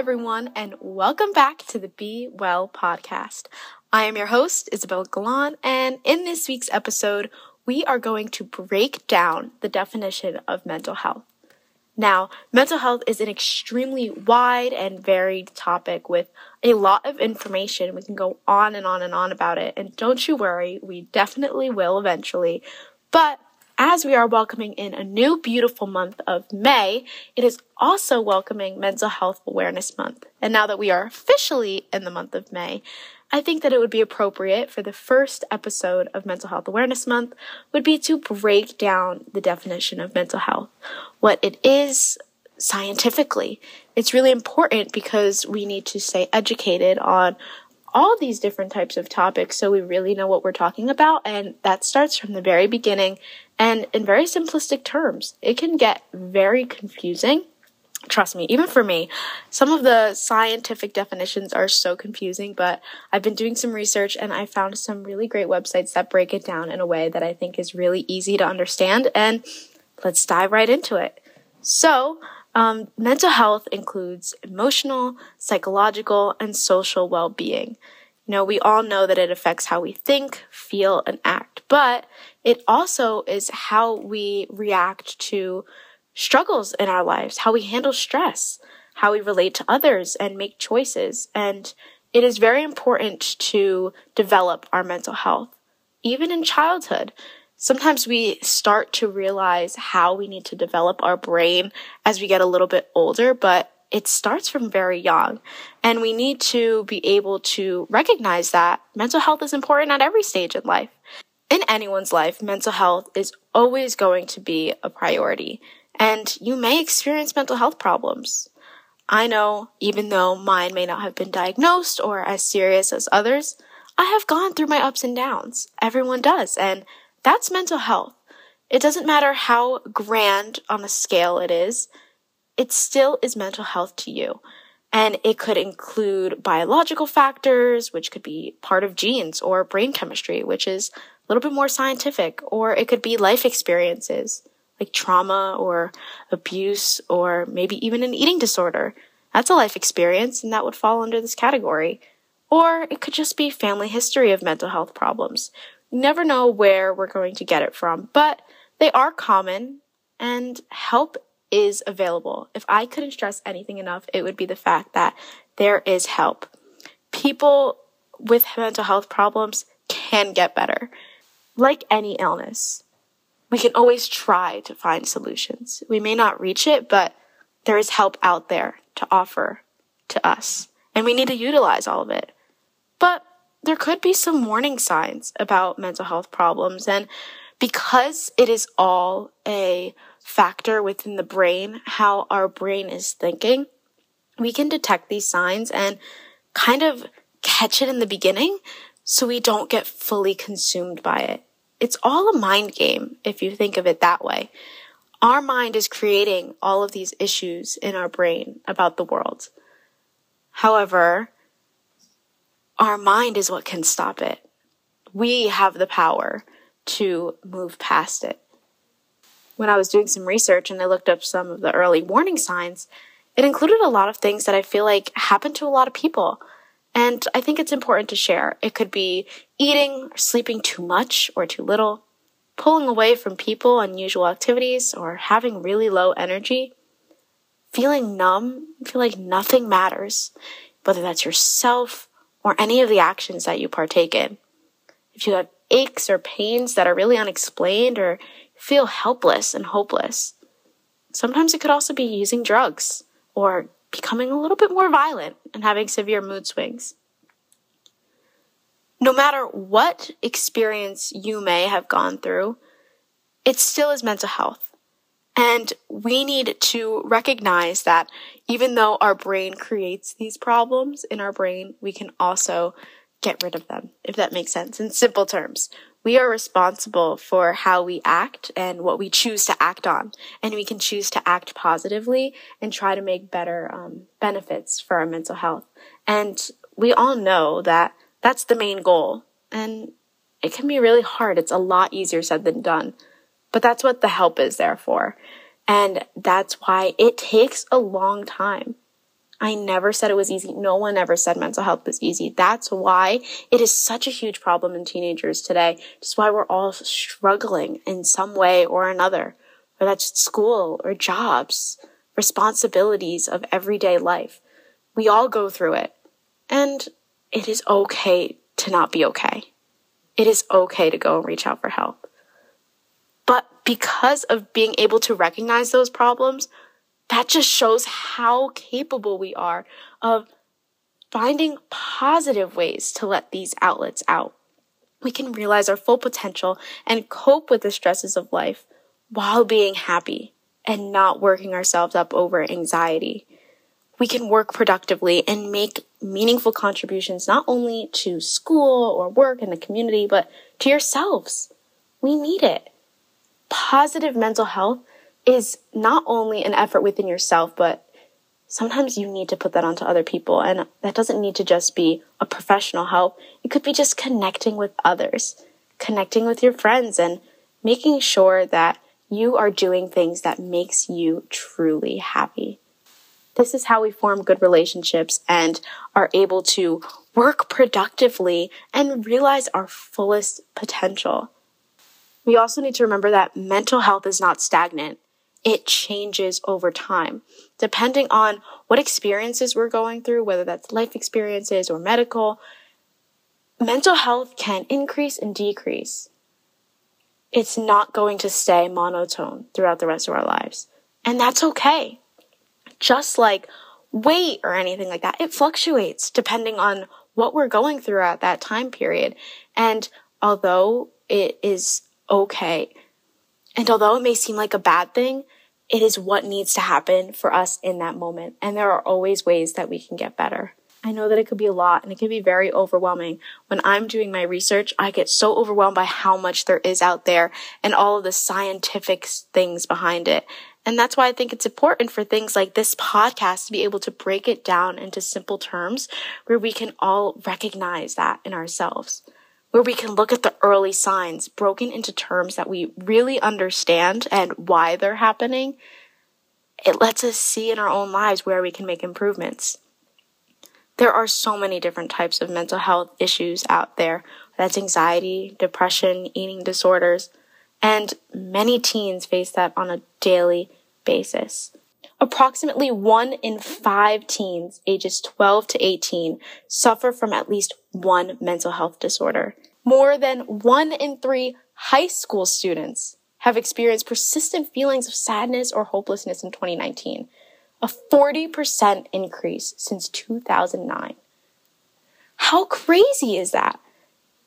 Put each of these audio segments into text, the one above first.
Everyone, and welcome back to the Be Well podcast. I am your host, Isabella Galan, and in this week's episode, we are going to break down the definition of mental health. Now, mental health is an extremely wide and varied topic with a lot of information. We can go on and on and on about it, and don't you worry, we definitely will eventually. But as we are welcoming in a new beautiful month of May, it is also welcoming Mental Health Awareness Month. And now that we are officially in the month of May, I think that it would be appropriate for the first episode of Mental Health Awareness Month would be to break down the definition of mental health, what it is scientifically. It's really important because we need to stay educated on all these different types of topics so we really know what we're talking about. And that starts from the very beginning and in very simplistic terms. It can get very confusing. Trust me, even for me, some of the scientific definitions are so confusing, but I've been doing some research and I found some really great websites that break it down in a way that I think is really easy to understand. And let's dive right into it. So, um, mental health includes emotional, psychological, and social well-being. You know, we all know that it affects how we think, feel, and act, but it also is how we react to struggles in our lives, how we handle stress, how we relate to others and make choices. And it is very important to develop our mental health, even in childhood sometimes we start to realize how we need to develop our brain as we get a little bit older, but it starts from very young. And we need to be able to recognize that mental health is important at every stage in life. In anyone's life, mental health is always going to be a priority. And you may experience mental health problems. I know, even though mine may not have been diagnosed or as serious as others, I have gone through my ups and downs. Everyone does. And that's mental health. It doesn't matter how grand on a scale it is, it still is mental health to you. And it could include biological factors, which could be part of genes, or brain chemistry, which is a little bit more scientific, or it could be life experiences like trauma or abuse, or maybe even an eating disorder. That's a life experience, and that would fall under this category. Or it could just be family history of mental health problems, never know where we're going to get it from, but they are common and help is available. If I couldn't stress anything enough, it would be the fact that there is help. People with mental health problems can get better. Like any illness, we can always try to find solutions. We may not reach it, but there is help out there to offer to us, and we need to utilize all of it. But there could be some warning signs about mental health problems. And because it is all a factor within the brain, how our brain is thinking, we can detect these signs and kind of catch it in the beginning so we don't get fully consumed by it. It's all a mind game if you think of it that way. Our mind is creating all of these issues in our brain about the world. However, our mind is what can stop it. We have the power to move past it. When I was doing some research and I looked up some of the early warning signs, it included a lot of things that I feel like happen to a lot of people. And I think it's important to share. It could be eating or sleeping too much or too little, pulling away from people, unusual activities, or having really low energy, feeling numb, feel like nothing matters, whether that's yourself, or any of the actions that you partake in. If you have aches or pains that are really unexplained or feel helpless and hopeless, sometimes it could also be using drugs or becoming a little bit more violent and having severe mood swings. No matter what experience you may have gone through, it still is mental health. And we need to recognize that even though our brain creates these problems in our brain, we can also get rid of them, if that makes sense. In simple terms, we are responsible for how we act and what we choose to act on. And we can choose to act positively and try to make better um, benefits for our mental health. And we all know that that's the main goal. And it can be really hard. It's a lot easier said than done. But that's what the help is there for. And that's why it takes a long time. I never said it was easy. No one ever said mental health was easy. That's why it is such a huge problem in teenagers today. Just why we're all struggling in some way or another, whether that's school or jobs, responsibilities of everyday life. We all go through it. And it is okay to not be okay. It is okay to go and reach out for help. Because of being able to recognize those problems, that just shows how capable we are of finding positive ways to let these outlets out. We can realize our full potential and cope with the stresses of life while being happy and not working ourselves up over anxiety. We can work productively and make meaningful contributions not only to school or work and the community, but to yourselves. We need it. Positive mental health is not only an effort within yourself, but sometimes you need to put that onto other people. And that doesn't need to just be a professional help. It could be just connecting with others, connecting with your friends and making sure that you are doing things that makes you truly happy. This is how we form good relationships and are able to work productively and realize our fullest potential. We also need to remember that mental health is not stagnant it changes over time depending on what experiences we're going through, whether that's life experiences or medical. Mental health can increase and decrease. It's not going to stay monotone throughout the rest of our lives. And that's okay. Just like weight or anything like that, it fluctuates depending on what we're going through at that time period. And although it is okay and although it may seem like a bad thing, it is what needs to happen for us in that moment. And there are always ways that we can get better. I know that it could be a lot and it can be very overwhelming. When I'm doing my research, I get so overwhelmed by how much there is out there and all of the scientific things behind it. And that's why I think it's important for things like this podcast to be able to break it down into simple terms where we can all recognize that in ourselves where we can look at the early signs broken into terms that we really understand and why they're happening, it lets us see in our own lives where we can make improvements. There are so many different types of mental health issues out there. That's anxiety, depression, eating disorders, and many teens face that on a daily basis. Approximately one in five teens ages 12 to 18 suffer from at least one mental health disorder. More than one in three high school students have experienced persistent feelings of sadness or hopelessness in 2019, a 40% increase since 2009. How crazy is that?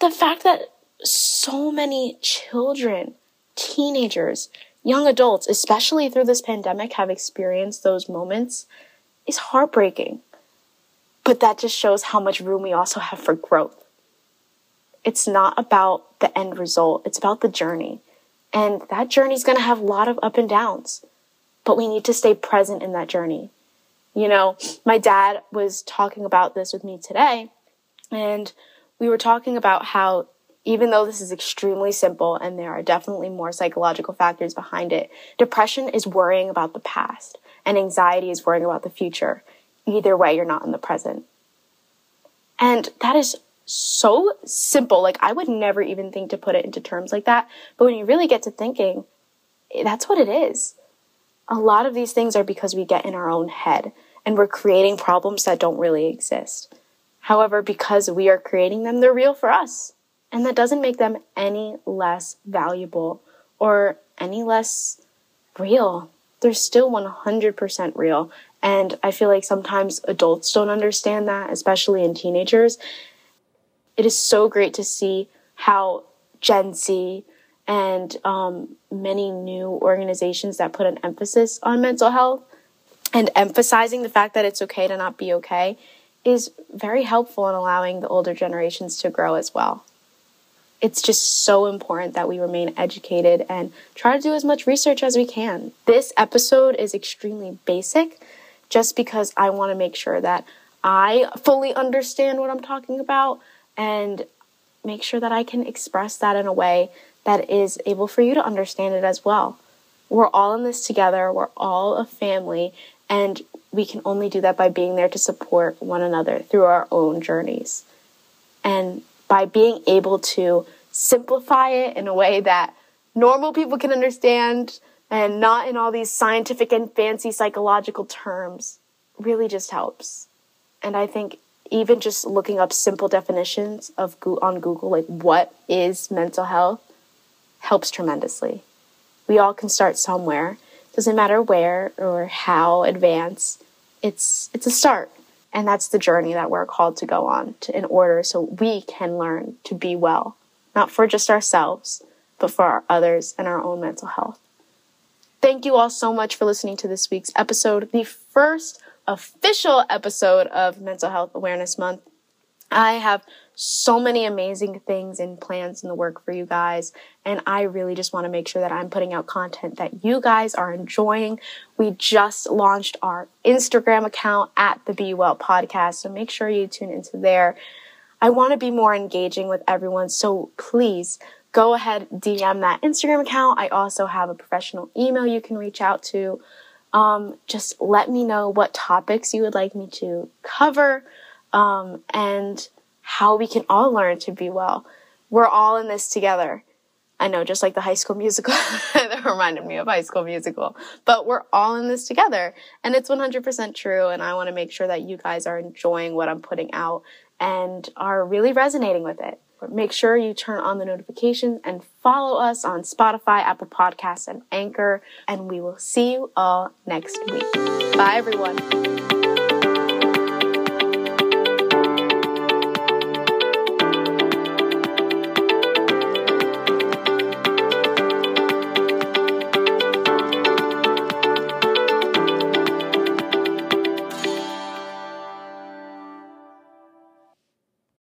The fact that so many children, teenagers, young adults, especially through this pandemic, have experienced those moments is heartbreaking. But that just shows how much room we also have for growth. It's not about the end result, it's about the journey. And that journey is going to have a lot of up and downs, but we need to stay present in that journey. You know, my dad was talking about this with me today, and we were talking about how even though this is extremely simple and there are definitely more psychological factors behind it, depression is worrying about the past and anxiety is worrying about the future. Either way, you're not in the present. And that is so simple. Like I would never even think to put it into terms like that. But when you really get to thinking, that's what it is. A lot of these things are because we get in our own head and we're creating problems that don't really exist. However, because we are creating them, they're real for us. And that doesn't make them any less valuable or any less real. They're still 100% real. And I feel like sometimes adults don't understand that, especially in teenagers. It is so great to see how Gen Z and um, many new organizations that put an emphasis on mental health and emphasizing the fact that it's okay to not be okay is very helpful in allowing the older generations to grow as well it's just so important that we remain educated and try to do as much research as we can. This episode is extremely basic just because I want to make sure that I fully understand what I'm talking about and make sure that I can express that in a way that is able for you to understand it as well. We're all in this together, we're all a family, And we can only do that by being there to support one another through our own journeys. And by being able to simplify it in a way that normal people can understand and not in all these scientific and fancy psychological terms really just helps. And I think even just looking up simple definitions of on Google like what is mental health helps tremendously. We all can start somewhere. Doesn't matter where or how advanced. It's it's a start. And that's the journey that we're called to go on to, in order so we can learn to be well, not for just ourselves, but for our others and our own mental health. Thank you all so much for listening to this week's episode, the first official episode of Mental Health Awareness Month. I have so many amazing things and plans in the work for you guys. And I really just want to make sure that I'm putting out content that you guys are enjoying. We just launched our Instagram account at the Be Well podcast. So make sure you tune into there. I want to be more engaging with everyone. So please go ahead, DM that Instagram account. I also have a professional email you can reach out to. Um, just let me know what topics you would like me to cover um, and how we can all learn to be well. We're all in this together. I know, just like the high school musical, that reminded me of high school musical, but we're all in this together and it's 100% true. And I want to make sure that you guys are enjoying what I'm putting out and are really resonating with it. Make sure you turn on the notifications and follow us on Spotify, Apple Podcasts, and Anchor. And we will see you all next week. Bye, everyone.